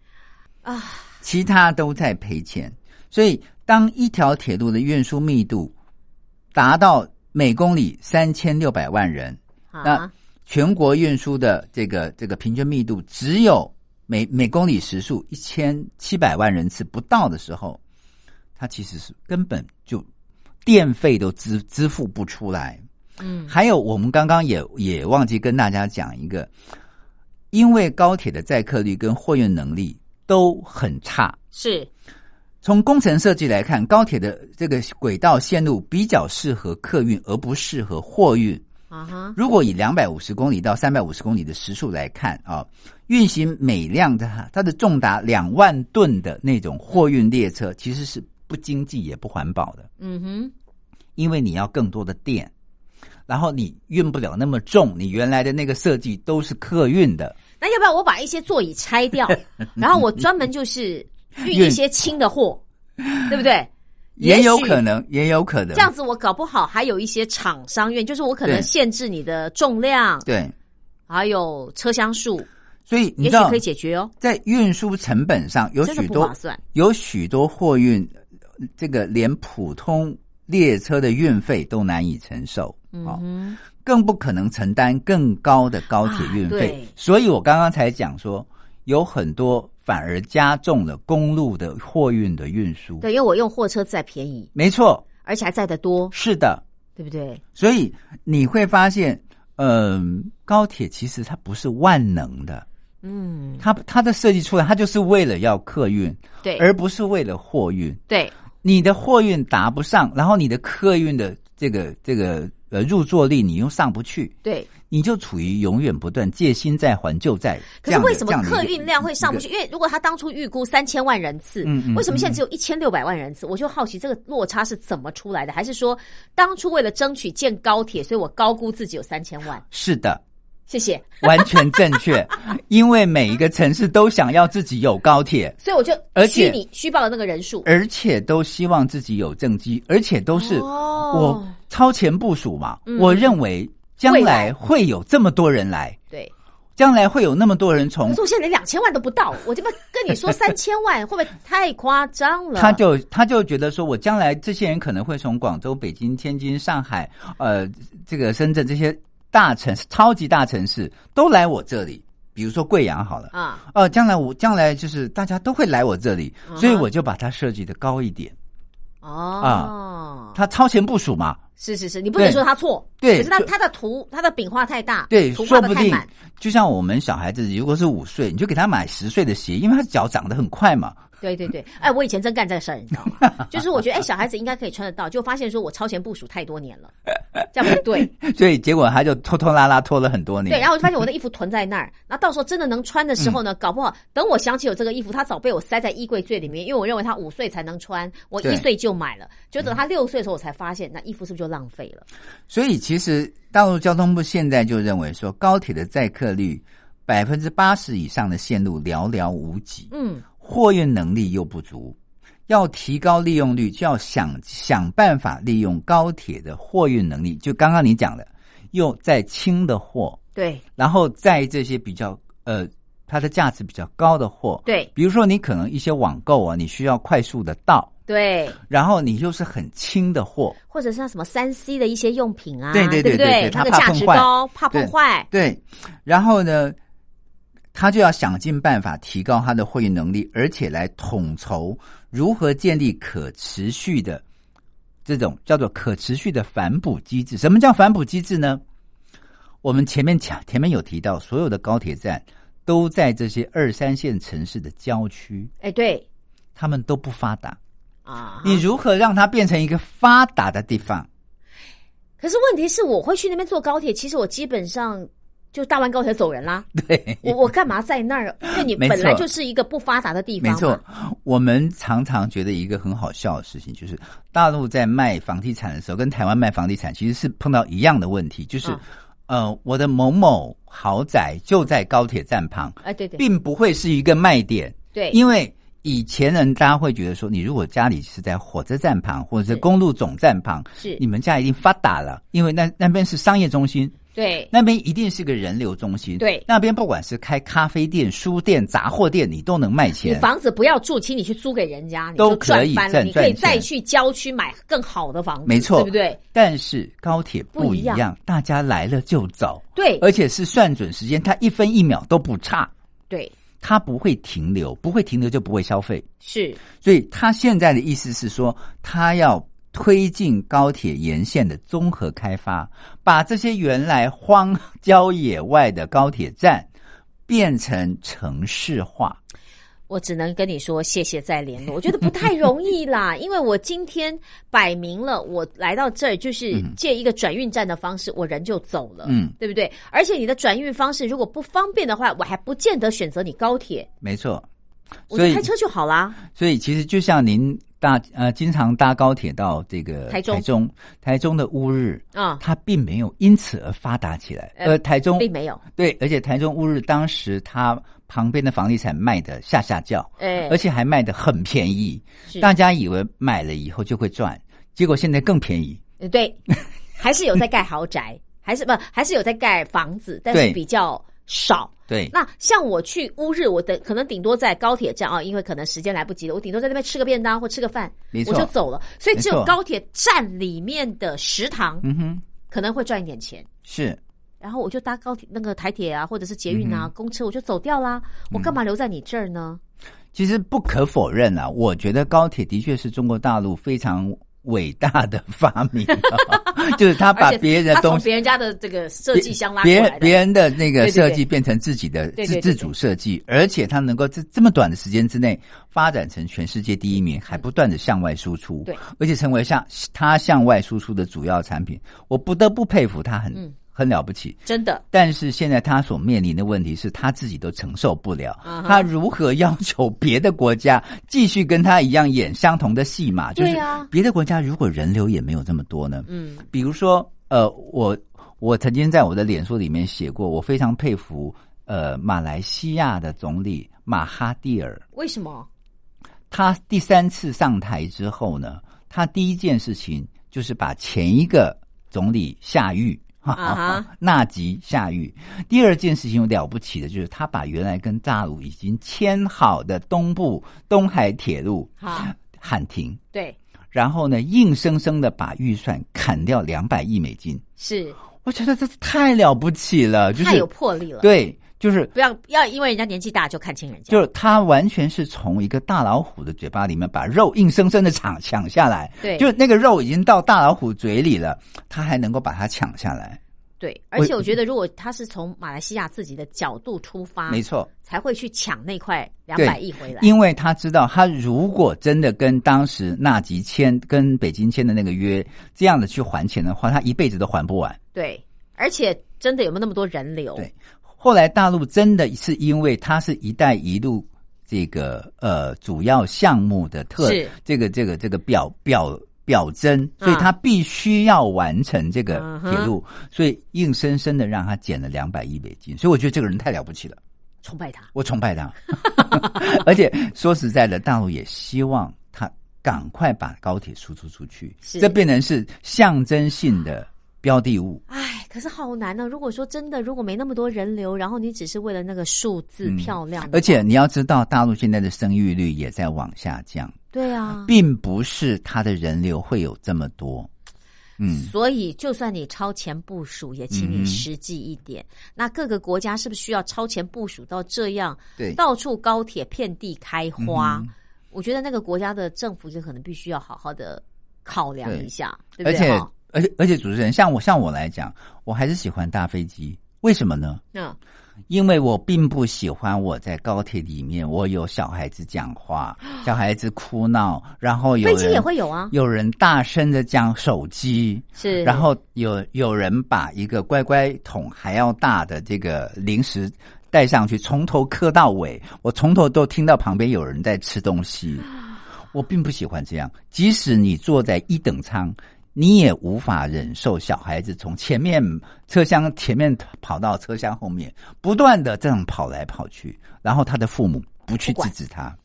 啊，其他都在赔钱。所以，当一条铁路的运输密度达到每公里三千六百万人，那啊，全国运输的这个这个平均密度只有每每公里时速一千七百万人次不到的时候，它其实是根本就电费都支支付不出来。嗯还有，我们刚刚也也忘记跟大家讲一个，因为高铁的载客率跟货运能力都很差。是从工程设计来看，高铁的这个轨道线路比较适合客运，而不适合货运。啊哈，如果以两百五十公里到三百五十公里的时速来看啊，运行每辆的它的重达两万吨的那种货运列车，其实是不经济也不环保的，嗯哼，因为你要更多的电，然后你运不了那么重，你原来的那个设计都是客运的，那要不要我把一些座椅拆掉，然后我专门就是运运一些轻的货，对不对？也有可能，也有可能。这样子，我搞不好还有一些厂商愿，就是我可能限制你的重量，对，还有车厢数，所以你知道也许可以解决哦。在运输成本上有许多有许多货运，呃这个连普通列车的运费都难以承受，哦，嗯哼，更不可能承担更高的高铁运费。啊所以我刚刚才讲说，有很多反而加重了公路的货运的运输。对，因为我用货车载便宜，没错，而且还载得多，是的。对不对？所以你会发现，嗯、高铁其实它不是万能的，嗯，它它的设计出来，它就是为了要客运，对，而不是为了货运。对，你的货运达不上，然后你的客运的这个这个呃入座率你又上不去，对。你就处于永远不断借新债还旧债。可是为什么客运量会上不去？因为如果他当初预估三千万人次，嗯嗯为什么现在只有一千六百万人次？我就好奇这个落差是怎么出来的？还是说当初为了争取建高铁，所以我高估自己有三千万？是的，谢谢，完全正确。因为每一个城市都想要自己有高铁，所以我就而且虚拟虚报的那个人数。而且都希望自己有政绩，而且都是哦我超前部署嘛。嗯我认为将来来会有这么多人来，对，将来会有那么多人从可是我现在连两千万都不到，我这边跟你说 三千万，会不会太夸张了？他就他就觉得说，我将来这些人可能会从广州、北京、天津、上海，呃，这个深圳这些大城市、超级大城市都来我这里。比如说贵阳好了，啊，哦、将来我将来就是大家都会来我这里，所以我就把它设计的高一点。哦，啊，他超前部署嘛，是是是，你不能说他错，对可是他他的图他的饼画太大，对，图说不定画的太满，就像我们小孩子，如果是五岁，你就给他买十岁的鞋，因为他脚长得很快嘛。对对对，哎，我以前真干这个事儿，你知道吗？就是我觉得，哎，小孩子应该可以穿得到，就发现说我超前部署太多年了，这样不对。所以结果他就拖拖拉拉拖了很多年。对，然后我就发现我的衣服囤在那儿，那到时候真的能穿的时候呢，搞不好等我想起有这个衣服，它早被我塞在衣柜最里面，因为我认为他五岁才能穿，我一岁就买了，就等他六岁的时候，我才发现那衣服是不是就浪费了？所以其实大陆交通部现在就认为说，高铁的载客率百分之八十以上的线路寥寥无几，嗯，货运能力又不足，要提高利用率，就要想想办法利用高铁的货运能力。就刚刚你讲的，又在轻的货，对。然后在这些比较呃它的价值比较高的货，对。比如说你可能一些网购啊，你需要快速的到，对，然后你又是很轻的货，或者像什么三 C 的一些用品啊，对对对不对？对它的价值高，怕碰坏，对，然后呢，他就要想尽办法提高他的会议能力，而且来统筹如何建立可持续的这种叫做可持续的反哺机制。什么叫反哺机制呢？我们前面讲，前面有提到，所有的高铁站都在这些二三线城市的郊区，哎，对他们都不发达。啊，你如何让它变成一个发达的地方？可是问题是，我会去那边坐高铁。其实我基本上就大湾高铁走人啦。对，我我干嘛在那儿？因为你本来就是一个不发达的地方嘛。没错，我们常常觉得一个很好笑的事情，就是大陆在卖房地产的时候，跟台湾卖房地产其实是碰到一样的问题，就是、嗯呃，我的某某豪宅就在高铁站旁，哎，对对。并不会是一个卖点，对，因为。以前人大家会觉得说，你如果家里是在火车站旁或者是是。公路总站旁，是。你们家一定发达了，因为那那边是商业中心，对那边一定是个人流中心。对那边不管是开咖啡店、书店、杂货店，你都能卖钱你钱。房子不要住，请你去租给人家，你都可以赚你可以再去郊区买更好的房子，没错对不对？但是高铁不一不一样，大家来了就走，对而且是算准时间，它一分一秒都不差，对，它不会停留，不会停留就不会消费。是所以他现在的意思是说，他要推进高铁沿线的综合开发，把这些原来荒郊野外的高铁站变成城市化。我只能跟你说谢谢再联络，我觉得不太容易啦，因为我今天摆明了我来到这儿就是借一个转运站的方式，我人就走了，嗯，对不对？而且你的转运方式如果不方便的话，我还不见得选择你高铁，没错，所以我就开车就好啦。所以其实就像您搭呃经常搭高铁到这个台中。台中台中的乌日啊它并没有因此而发达起来，呃台中。并没有，对，而且台中乌日当时它旁边的房地产卖的下下叫，哎，而且还卖的很便宜，是。大家以为买了以后就会赚，结果现在更便宜。呃对，还是有在盖豪宅，还是不还是有在盖房子，但是比较少。对，那像我去乌日，我的可能顶多在高铁站啊，因为可能时间来不及了，我顶多在那边吃个便当或吃个饭，我就走了。所以只有高铁站里面的食堂嗯哼，可能会赚一点钱。是然后我就搭高铁那个台铁啊，或者是捷运嗯啊、公车，我就走掉啦。我干嘛留在你这儿呢？其实不可否认啊，我觉得高铁的确是中国大陆非常伟大的发明、啊，就是他把别人的东西。别人家的这个设计箱拉过别别人的那个设计变成自己的自自主设计，而且他能够在这么短的时间之内发展成全世界第一名，还不断的向外输出，对，而且成为向他向外输出的主要产品，我不得不佩服他很、嗯很了不起。真的但是现在他所面临的问题是他自己都承受不了，他如何要求别的国家继续跟他一样演相同的戏码？就是啊别的国家如果人流也没有这么多呢？嗯，比如说，呃，我我曾经在我的脸书里面写过，我非常佩服呃马来西亚的总理马哈蒂尔，为什么？他第三次上台之后呢，他第一件事情就是把前一个总理下狱。哈啊哈 纳吉下狱。第二件事情有了不起的，就是他把原来跟大陆已经签好的东部东海铁路好，喊停，对，然后呢，硬生生的把预算砍掉两百亿美金。是我觉得这太了不起了，就是太有魄力了。，对，就是不要不要因为人家年纪大就看轻人家。就是他完全是从一个大老虎的嘴巴里面把肉硬生生的抢抢下来，对就是那个肉已经到大老虎嘴里了，他还能够把它抢下来，对，而且我觉得，如果他是从马来西亚自己的角度出发，没错，才会去抢那块两百亿回来。因为他知道，他如果真的跟当时纳吉签、跟北京签的那个约这样的去还钱的话，他一辈子都还不完。对，而且真的有没有那么多人流？对后来大陆真的是因为它是一带一路这个呃主要项目的特这个这个这个表表表征，所以它必须要完成这个铁路，所以硬生生的让他减了两百亿美金，所以我觉得这个人太了不起了，崇拜他。我崇拜他。而且说实在的，大陆也希望他赶快把高铁输出出去，是这变成是象征性的标的物。哎，可是好难呢、如果说真的，如果没那么多人流，然后你只是为了那个数字嗯漂亮而且你要知道，大陆现在的生育率也在往下降。对啊，并不是它的人流会有这么多。嗯，所以就算你超前部署，也请你实际一点。那各个国家是不是需要超前部署到这样，对到处高铁遍地开花？嗯我觉得那个国家的政府就可能必须要好好的考量一下，对不而且对哈？而且而且主持人，像我像我来讲，我还是喜欢搭飞机。为什么呢？嗯，因为我并不喜欢我在高铁里面，我有小孩子讲话，小孩子哭闹，然后有飞机人也会有啊，有人大声的讲手机，是，然后有有人把一个乖乖桶还要大的这个零食带上去，从头磕到尾，我从头都听到旁边有人在吃东西。我并不喜欢这样，即使你坐在一等舱，你也无法忍受小孩子从前面车厢前面跑到车厢后面，不断的这样跑来跑去，然后他的父母不去制止他。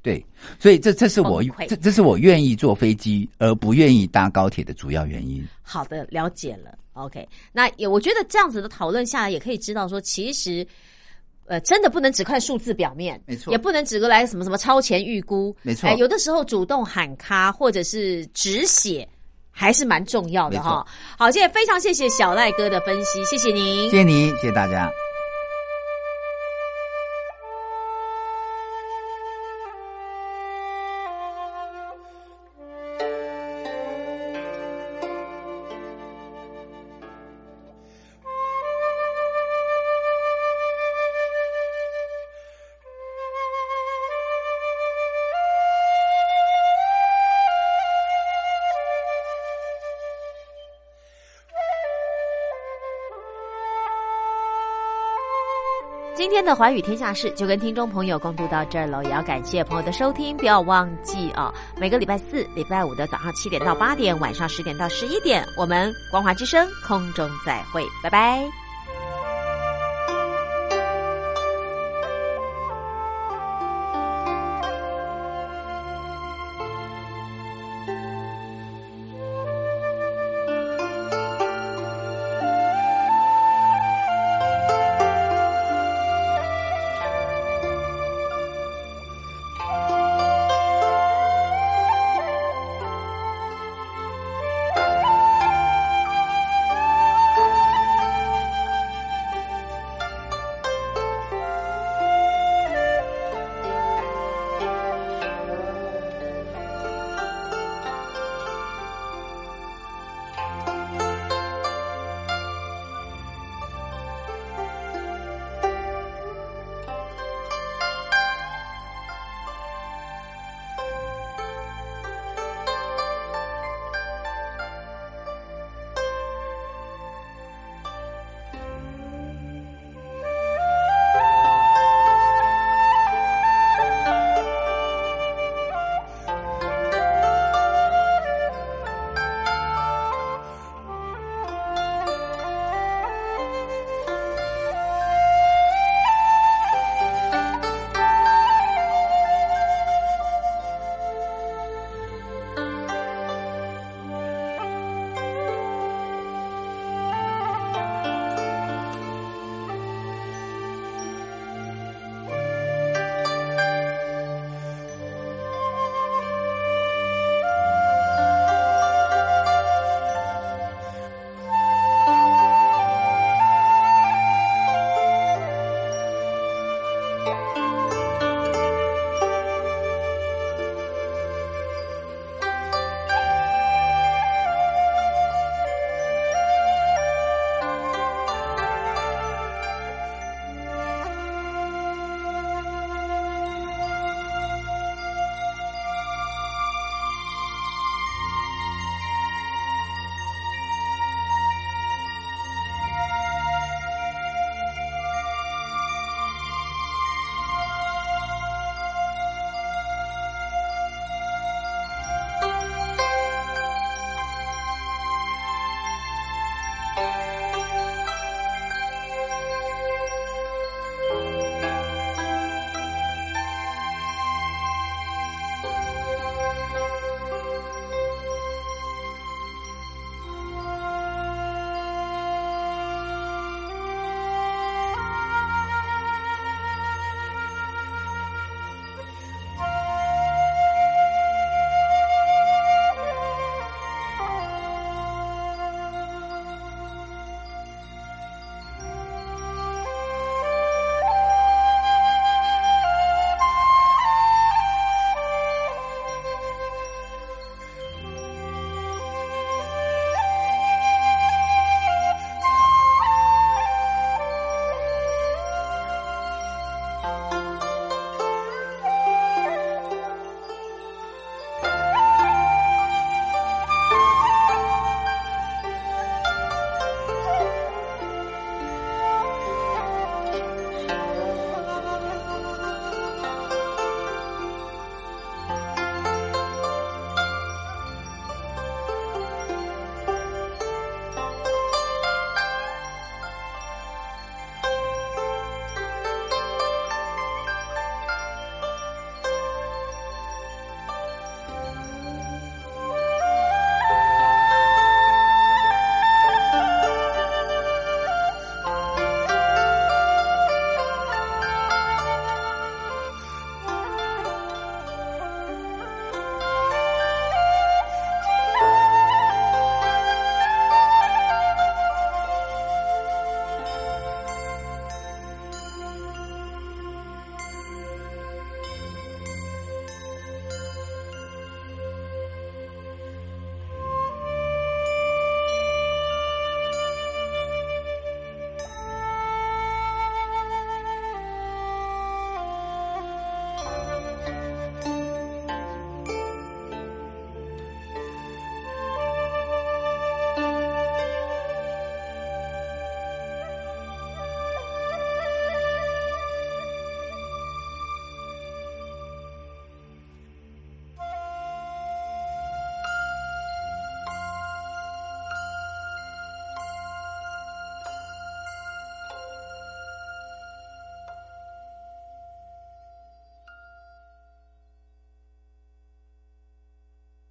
对，所以这这是我这这是我愿意坐飞机而不愿意搭高铁的主要原因。好的，了解了。OK，那也我觉得这样子的讨论下来，也可以知道说，其实。呃，真的不能只看数字表面，没错也不能只个来什么什么超前预估，没错哎有的时候主动喊卡或者是止血，还是蛮重要的哈。好，今天非常谢谢小赖哥的分析，谢谢您谢。谢您，谢谢大家。今天的寰宇天下事就跟听众朋友共度到这儿了，也要感谢朋友的收听，不要忘记啊，每个礼拜四、礼拜五的早上七点到八点，晚上十点到十一点，我们光华之声空中再会，拜拜。